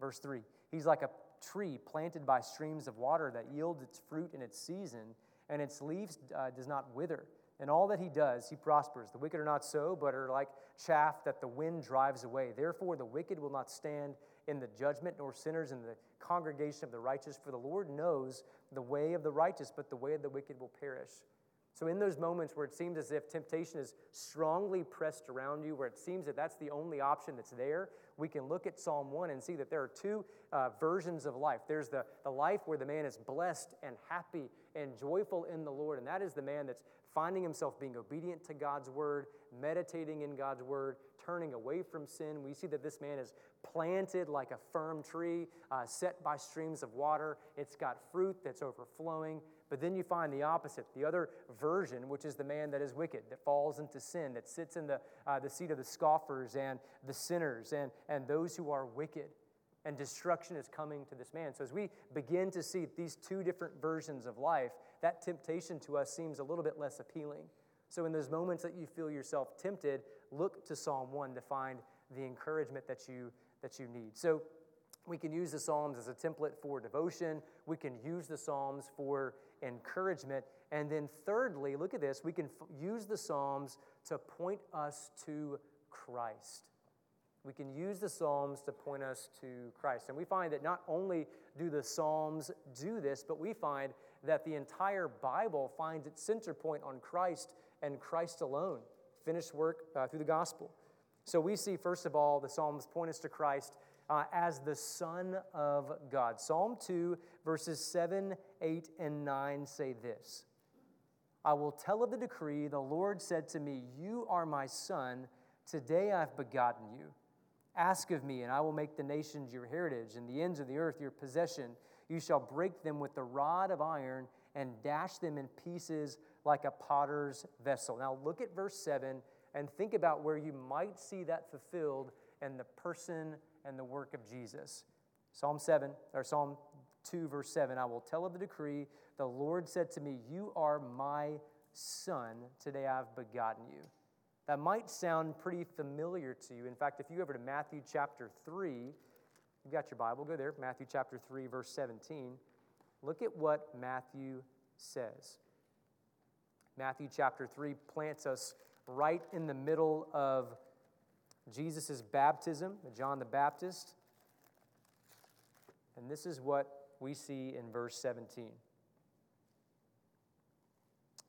Verse 3 He's like a tree planted by streams of water that yields its fruit in its season, and its leaves uh, does not wither. And all that he does, he prospers. The wicked are not so, but are like chaff that the wind drives away. Therefore, the wicked will not stand in the judgment, nor sinners in the congregation of the righteous. For the Lord knows the way of the righteous, but the way of the wicked will perish. So, in those moments where it seems as if temptation is strongly pressed around you, where it seems that that's the only option that's there, we can look at Psalm 1 and see that there are two uh, versions of life. There's the, the life where the man is blessed and happy and joyful in the Lord, and that is the man that's finding himself being obedient to God's word, meditating in God's word, turning away from sin. We see that this man is planted like a firm tree, uh, set by streams of water. It's got fruit that's overflowing. But then you find the opposite, the other version, which is the man that is wicked, that falls into sin, that sits in the, uh, the seat of the scoffers and the sinners and, and those who are wicked. And destruction is coming to this man. So, as we begin to see these two different versions of life, that temptation to us seems a little bit less appealing. So, in those moments that you feel yourself tempted, look to Psalm 1 to find the encouragement that you, that you need. So, we can use the Psalms as a template for devotion. We can use the Psalms for encouragement. And then, thirdly, look at this we can f- use the Psalms to point us to Christ. We can use the Psalms to point us to Christ. And we find that not only do the Psalms do this, but we find that the entire Bible finds its center point on Christ and Christ alone, finished work uh, through the gospel. So we see, first of all, the Psalms point us to Christ uh, as the Son of God. Psalm 2, verses 7, 8, and 9 say this I will tell of the decree. The Lord said to me, You are my son. Today I've begotten you. Ask of me, and I will make the nations your heritage, and the ends of the earth your possession. You shall break them with the rod of iron and dash them in pieces like a potter's vessel. Now, look at verse 7 and think about where you might see that fulfilled in the person and the work of Jesus. Psalm 7, or Psalm 2, verse 7 I will tell of the decree. The Lord said to me, You are my son. Today I've begotten you. That might sound pretty familiar to you. In fact, if you go over to Matthew chapter 3, You've got your Bible, go there, Matthew chapter 3, verse 17. Look at what Matthew says. Matthew chapter 3 plants us right in the middle of Jesus' baptism, John the Baptist. And this is what we see in verse 17.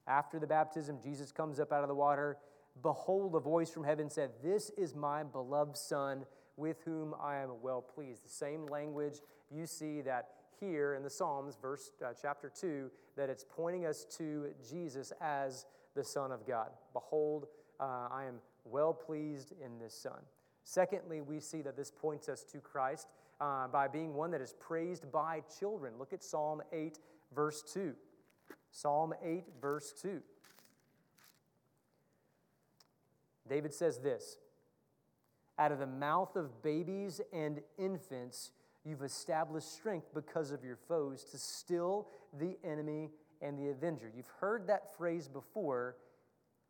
After the baptism, Jesus comes up out of the water. Behold, a voice from heaven said, This is my beloved Son with whom I am well pleased. The same language you see that here in the Psalms, verse uh, chapter 2, that it's pointing us to Jesus as the Son of God. Behold, uh, I am well pleased in this Son. Secondly, we see that this points us to Christ uh, by being one that is praised by children. Look at Psalm 8, verse 2. Psalm 8, verse 2. David says this Out of the mouth of babies and infants, you've established strength because of your foes to still the enemy and the avenger. You've heard that phrase before.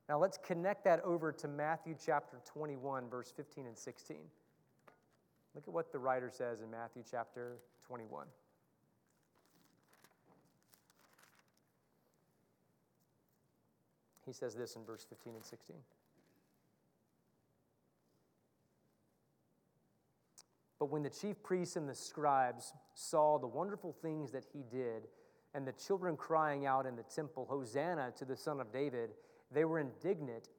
Now let's connect that over to Matthew chapter 21, verse 15 and 16. Look at what the writer says in Matthew chapter 21. He says this in verse 15 and 16. But when the chief priests and the scribes saw the wonderful things that he did, and the children crying out in the temple, Hosanna to the Son of David, they were indignant,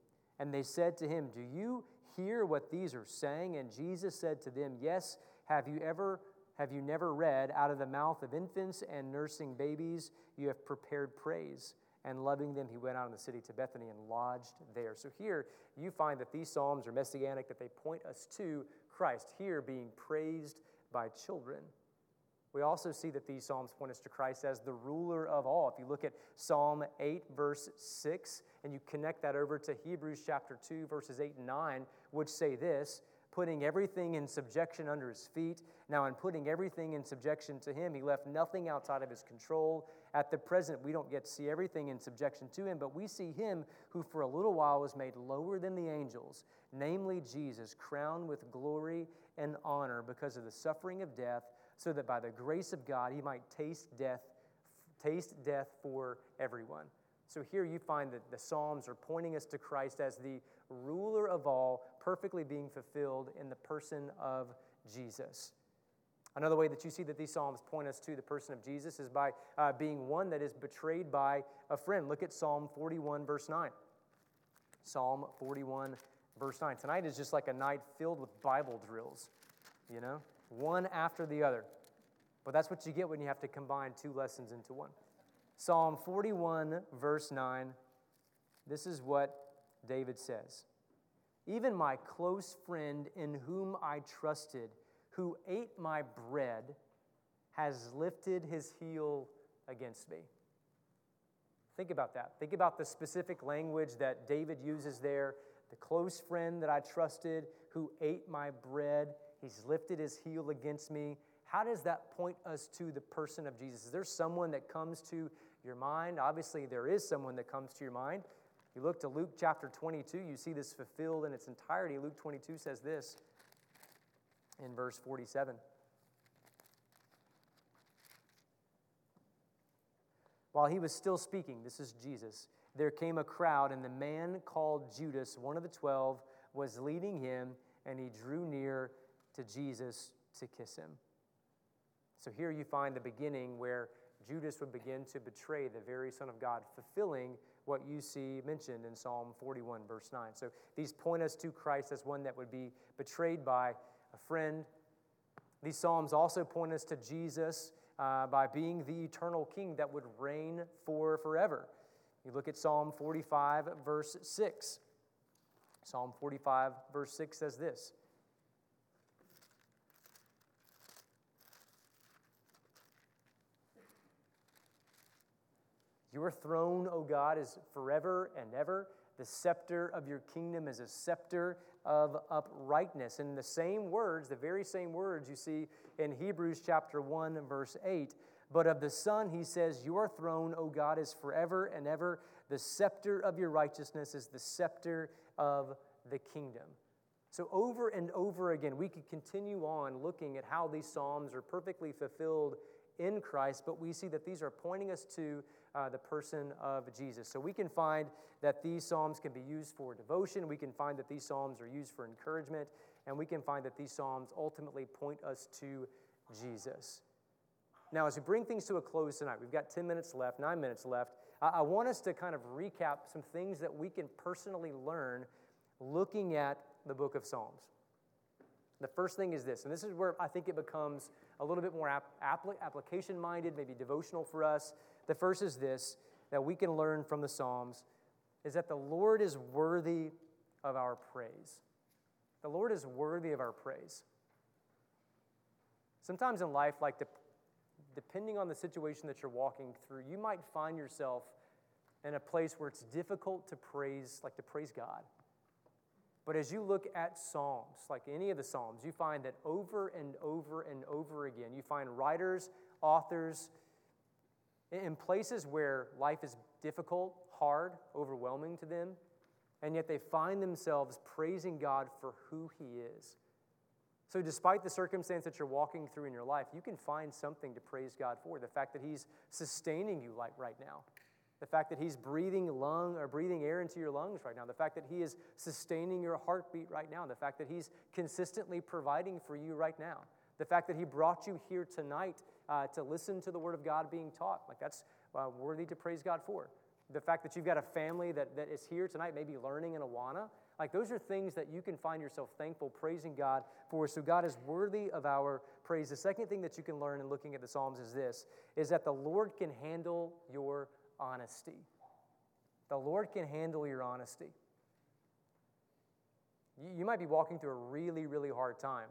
and they said to him, Do you hear what these are saying? And Jesus said to them, Yes, have you ever have you never read, out of the mouth of infants and nursing babies, you have prepared praise? And loving them, he went out in the city to Bethany and lodged there. So here you find that these Psalms are messianic, that they point us to Christ, here being praised by children. We also see that these Psalms point us to Christ as the ruler of all. If you look at Psalm 8, verse 6, and you connect that over to Hebrews chapter 2, verses 8 and 9, which say this putting everything in subjection under his feet. Now, in putting everything in subjection to him, he left nothing outside of his control. At the present, we don't get to see everything in subjection to him, but we see him who for a little while was made lower than the angels, namely Jesus, crowned with glory and honor because of the suffering of death, so that by the grace of God he might taste death, taste death for everyone. So here you find that the Psalms are pointing us to Christ as the ruler of all, perfectly being fulfilled in the person of Jesus. Another way that you see that these Psalms point us to the person of Jesus is by uh, being one that is betrayed by a friend. Look at Psalm 41, verse 9. Psalm 41, verse 9. Tonight is just like a night filled with Bible drills, you know, one after the other. But that's what you get when you have to combine two lessons into one. Psalm 41, verse 9. This is what David says Even my close friend in whom I trusted, who ate my bread, has lifted his heel against me. Think about that. Think about the specific language that David uses there. The close friend that I trusted, who ate my bread, he's lifted his heel against me. How does that point us to the person of Jesus? Is there someone that comes to your mind? Obviously, there is someone that comes to your mind. You look to Luke chapter 22, you see this fulfilled in its entirety. Luke 22 says this in verse 47. While he was still speaking, this is Jesus, there came a crowd, and the man called Judas, one of the twelve, was leading him, and he drew near to Jesus to kiss him. So here you find the beginning where Judas would begin to betray the very Son of God, fulfilling what you see mentioned in Psalm 41, verse 9. So these point us to Christ as one that would be betrayed by a friend. These Psalms also point us to Jesus uh, by being the eternal King that would reign for forever. You look at Psalm 45, verse 6. Psalm 45, verse 6 says this Your throne, O God, is forever and ever. The scepter of your kingdom is a scepter of uprightness. In the same words, the very same words you see in Hebrews chapter 1, verse 8. But of the Son, he says, Your throne, O God, is forever and ever. The scepter of your righteousness is the scepter of the kingdom. So, over and over again, we could continue on looking at how these Psalms are perfectly fulfilled in Christ, but we see that these are pointing us to uh, the person of Jesus. So we can find that these Psalms can be used for devotion, we can find that these Psalms are used for encouragement, and we can find that these Psalms ultimately point us to Jesus. Now, as we bring things to a close tonight, we've got 10 minutes left, nine minutes left. I, I want us to kind of recap some things that we can personally learn looking at the book of Psalms. The first thing is this, and this is where I think it becomes a little bit more ap- application minded, maybe devotional for us. The first is this that we can learn from the Psalms is that the Lord is worthy of our praise. The Lord is worthy of our praise. Sometimes in life, like depending on the situation that you're walking through, you might find yourself in a place where it's difficult to praise, like to praise God. But as you look at Psalms, like any of the Psalms, you find that over and over and over again, you find writers, authors, in places where life is difficult, hard, overwhelming to them, and yet they find themselves praising God for who He is. So, despite the circumstance that you're walking through in your life, you can find something to praise God for. The fact that He's sustaining you like right now, the fact that He's breathing lung or breathing air into your lungs right now, the fact that He is sustaining your heartbeat right now, the fact that He's consistently providing for you right now, the fact that He brought you here tonight uh, to listen to the Word of God being taught, like that's uh, worthy to praise God for. The fact that you've got a family that, that is here tonight, maybe learning in Awana, like those are things that you can find yourself thankful, praising God for. So God is worthy of our praise. The second thing that you can learn in looking at the Psalms is this is that the Lord can handle your honesty. The Lord can handle your honesty. You might be walking through a really, really hard time.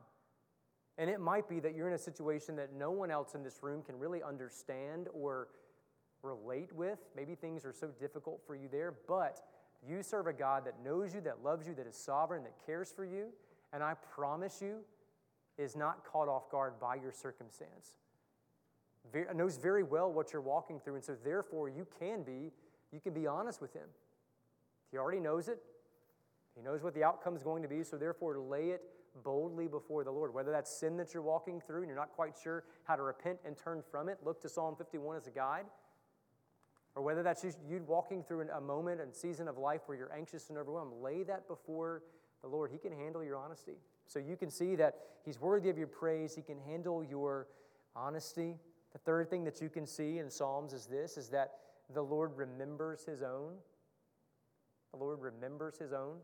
And it might be that you're in a situation that no one else in this room can really understand or relate with. Maybe things are so difficult for you there, but you serve a God that knows you, that loves you, that is sovereign, that cares for you, and I promise you, is not caught off guard by your circumstance. Very, knows very well what you're walking through, and so therefore you can be, you can be honest with him. He already knows it. He knows what the outcome is going to be, so therefore lay it boldly before the Lord. Whether that's sin that you're walking through and you're not quite sure how to repent and turn from it, look to Psalm 51 as a guide. Or whether that's you walking through a moment and season of life where you're anxious and overwhelmed, lay that before the Lord. He can handle your honesty. So you can see that He's worthy of your praise. He can handle your honesty. The third thing that you can see in Psalms is this is that the Lord remembers His own. The Lord remembers His own.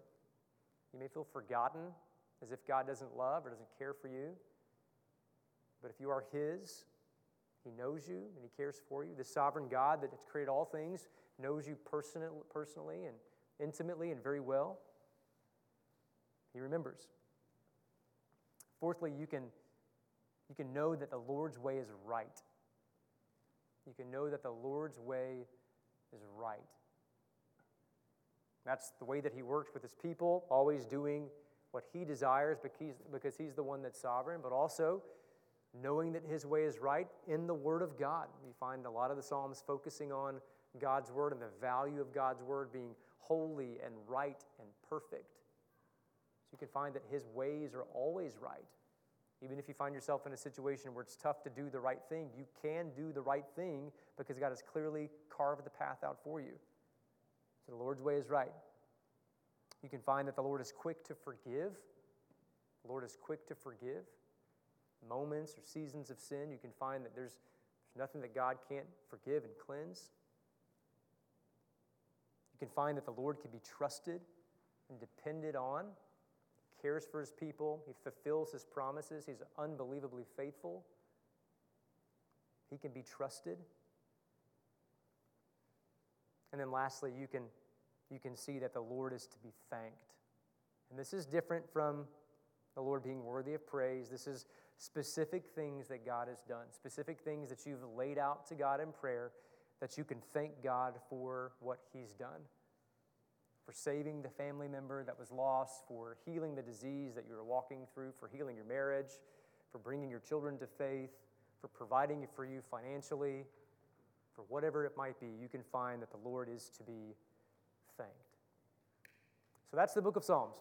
You may feel forgotten, as if God doesn't love or doesn't care for you. But if you are His, He knows you and He cares for you. The sovereign God that has created all things knows you personally and intimately and very well. He remembers. Fourthly, you can, you can know that the Lord's way is right. You can know that the Lord's way is right. That's the way that He works with His people, always doing what He desires because He's the one that's sovereign, but also knowing that His way is right in the Word of God. We find a lot of the Psalms focusing on God's Word and the value of God's Word being holy and right and perfect. So you can find that His ways are always right. Even if you find yourself in a situation where it's tough to do the right thing, you can do the right thing because God has clearly carved the path out for you. So the Lord's way is right. You can find that the Lord is quick to forgive. The Lord is quick to forgive. Moments or seasons of sin, you can find that there's, there's nothing that God can't forgive and cleanse. You can find that the Lord can be trusted and depended on cares for his people, he fulfills his promises, he's unbelievably faithful, he can be trusted. And then lastly, you can, you can see that the Lord is to be thanked. And this is different from the Lord being worthy of praise. This is specific things that God has done, specific things that you've laid out to God in prayer that you can thank God for what He's done for saving the family member that was lost, for healing the disease that you were walking through, for healing your marriage, for bringing your children to faith, for providing for you financially, for whatever it might be, you can find that the Lord is to be thanked. So that's the book of Psalms.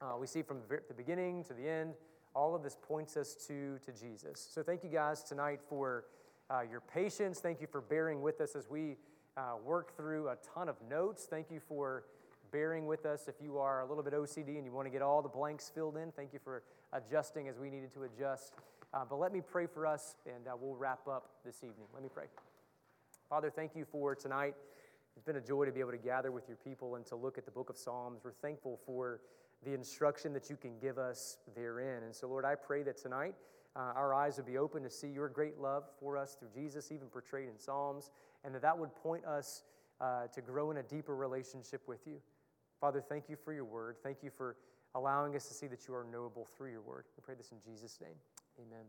Uh, we see from the beginning to the end, all of this points us to, to Jesus. So thank you guys tonight for uh, your patience. Thank you for bearing with us as we uh, work through a ton of notes. Thank you for bearing with us. If you are a little bit OCD and you want to get all the blanks filled in, thank you for adjusting as we needed to adjust. Uh, but let me pray for us, and uh, we'll wrap up this evening. Let me pray. Father, thank you for tonight. It's been a joy to be able to gather with your people and to look at the book of Psalms. We're thankful for the instruction that you can give us therein. And so, Lord, I pray that tonight uh, our eyes would be open to see your great love for us through Jesus, even portrayed in Psalms, and that that would point us uh, to grow in a deeper relationship with you. Father, thank you for your word. Thank you for allowing us to see that you are knowable through your word. We pray this in Jesus' name. Amen.